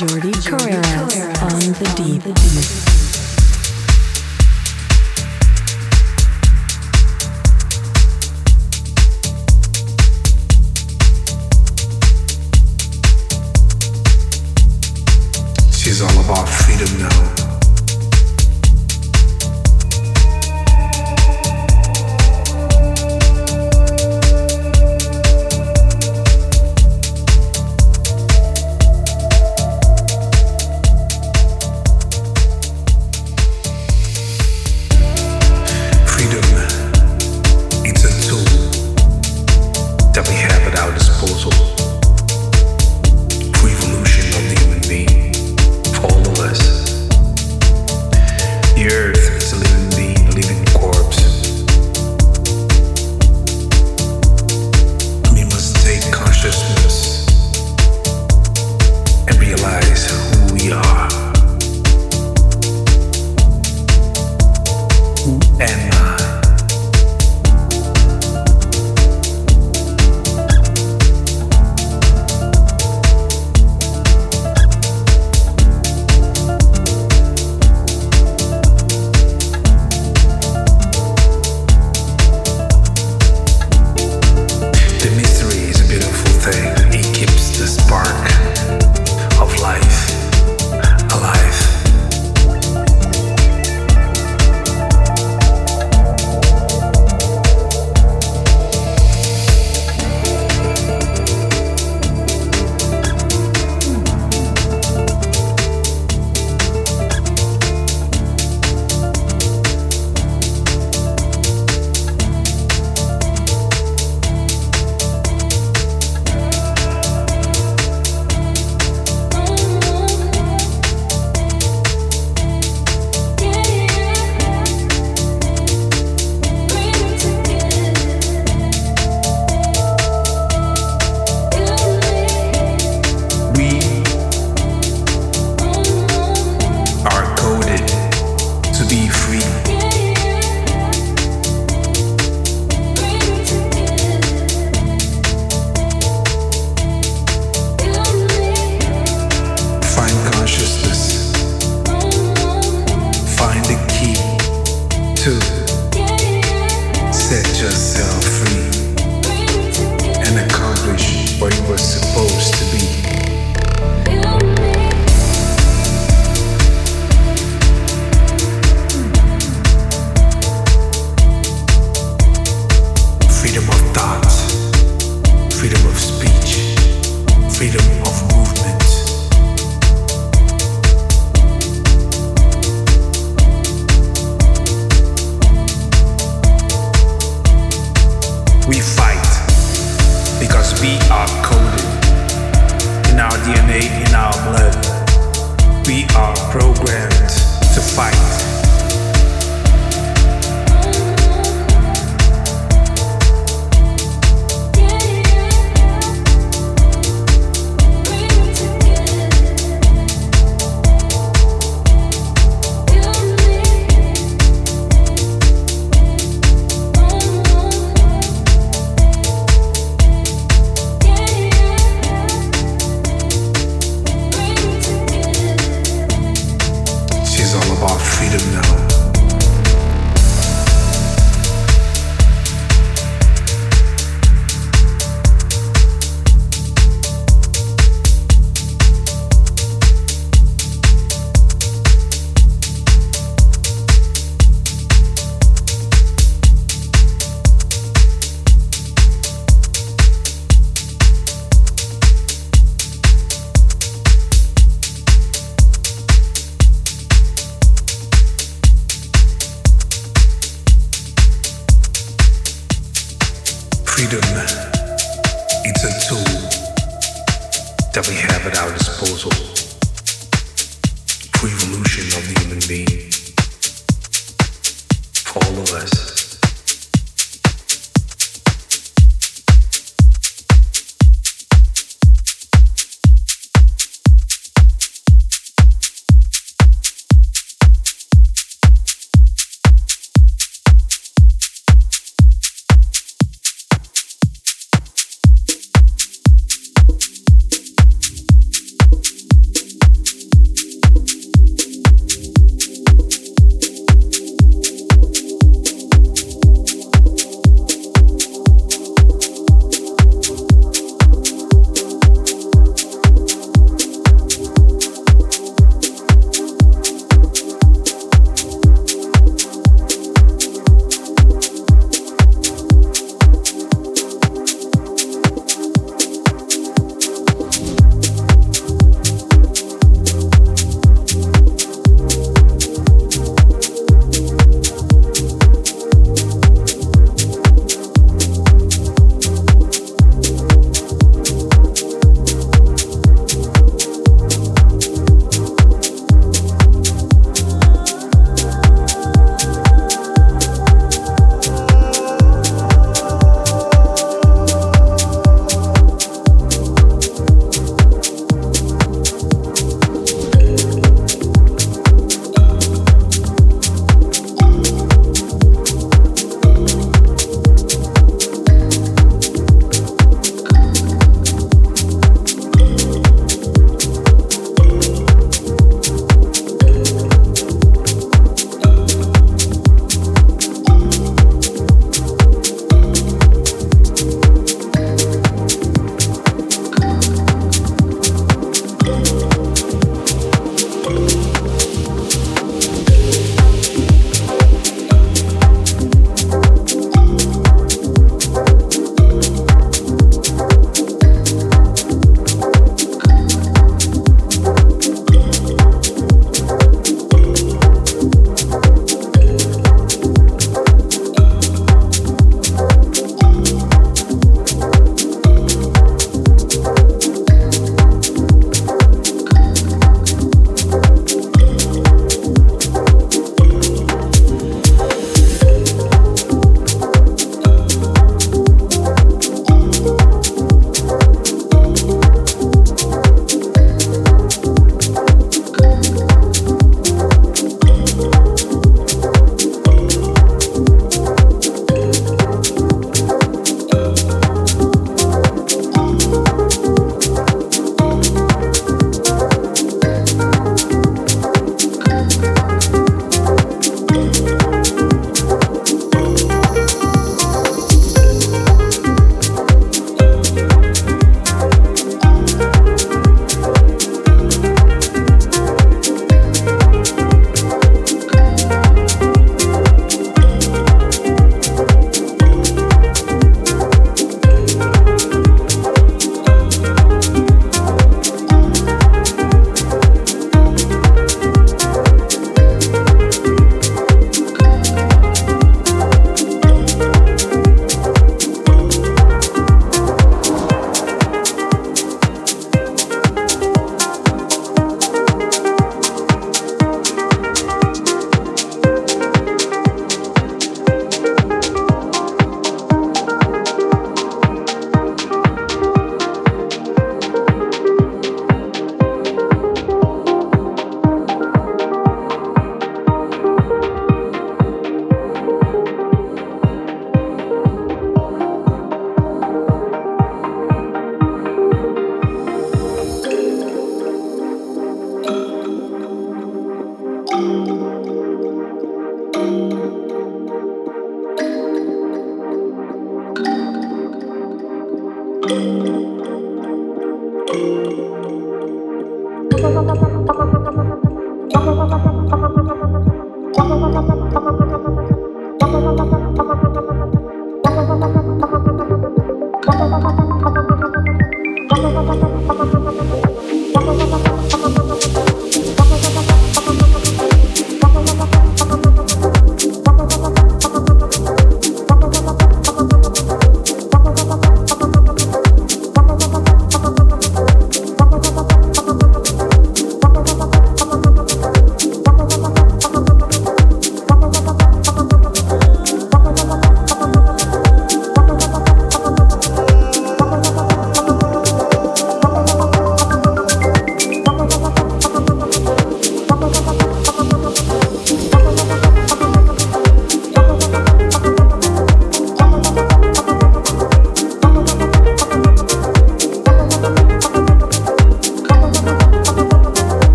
Jordi Carreras on the deep.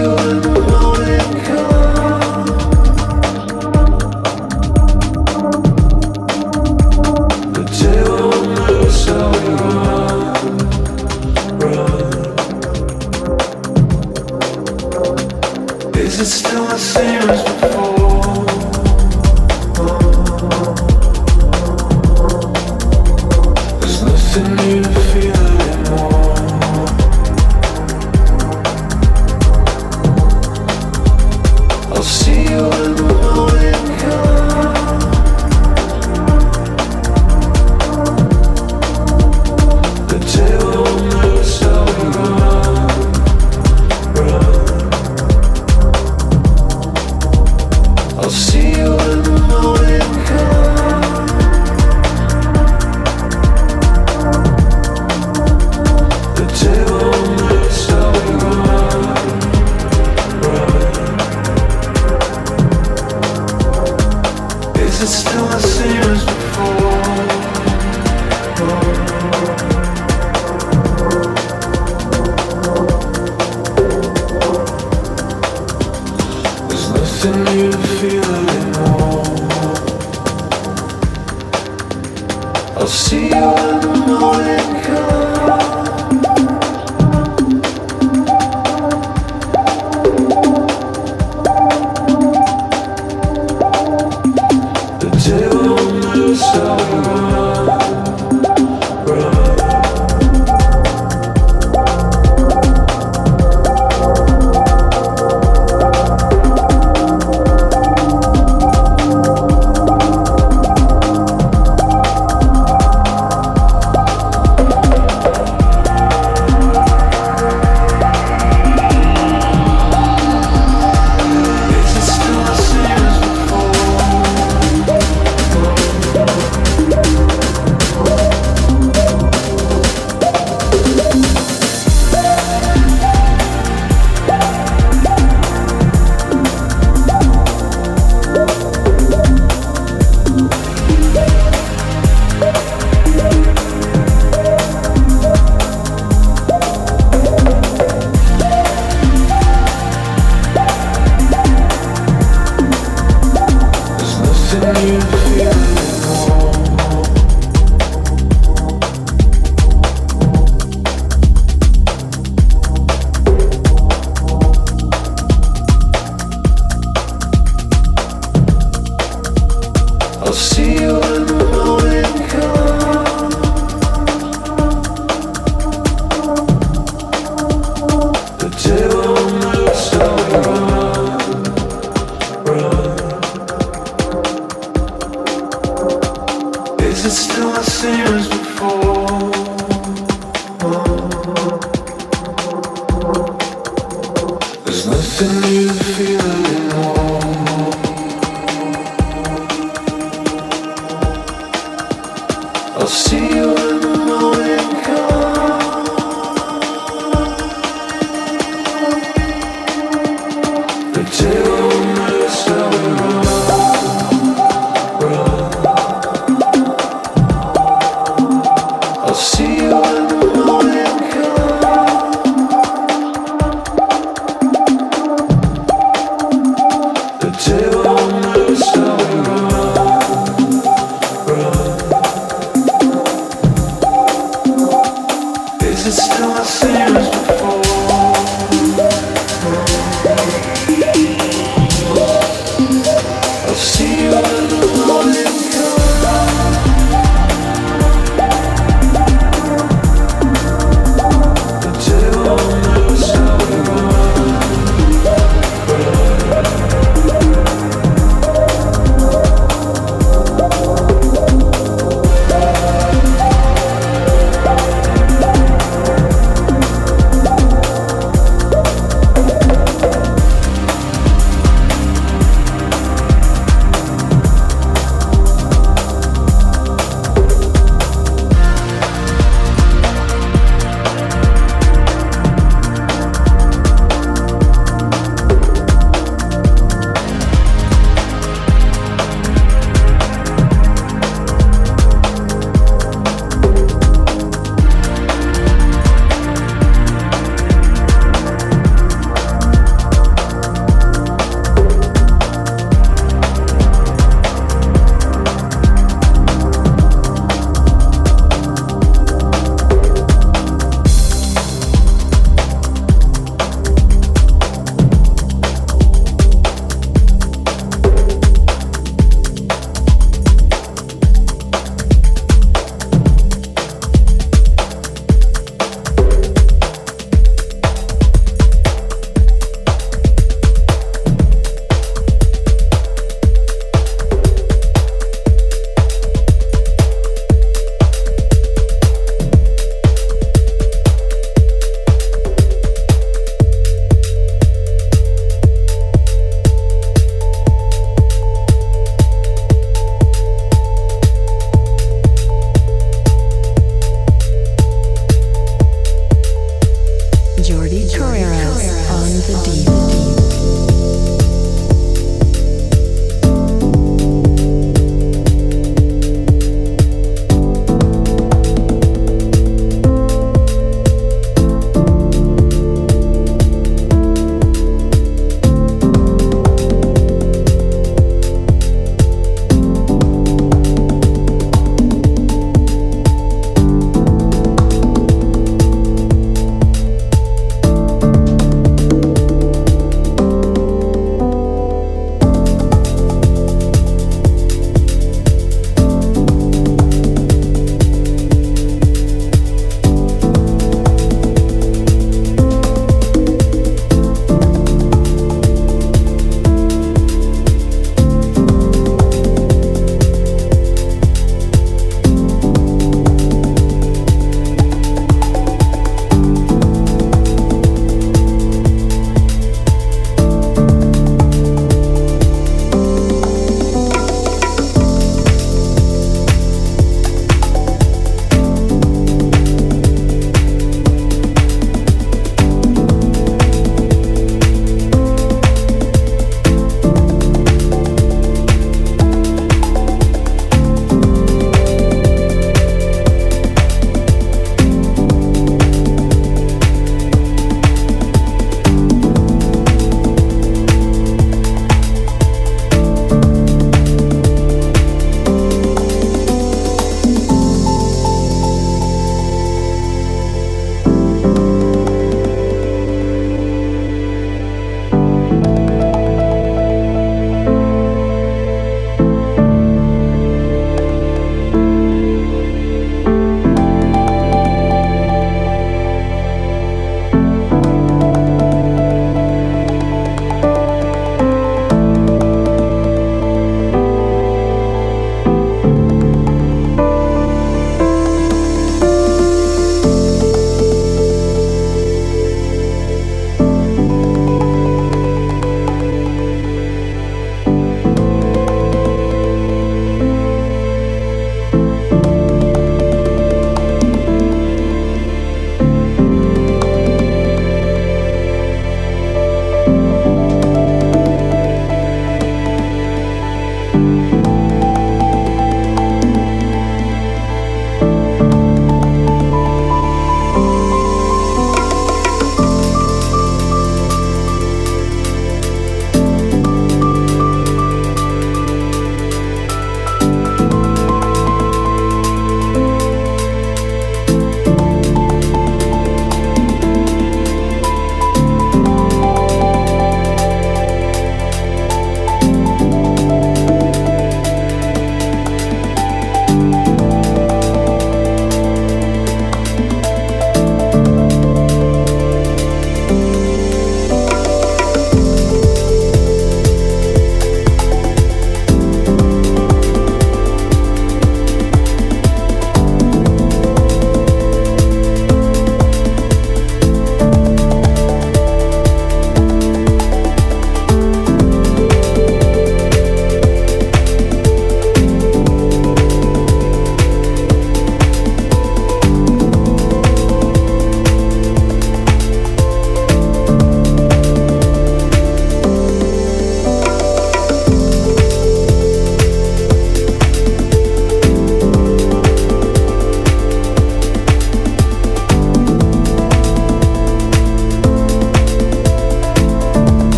You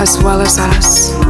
As well as us.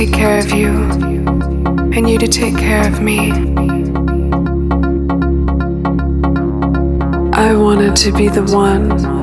Take care of you and you to take care of me. I wanted to be the one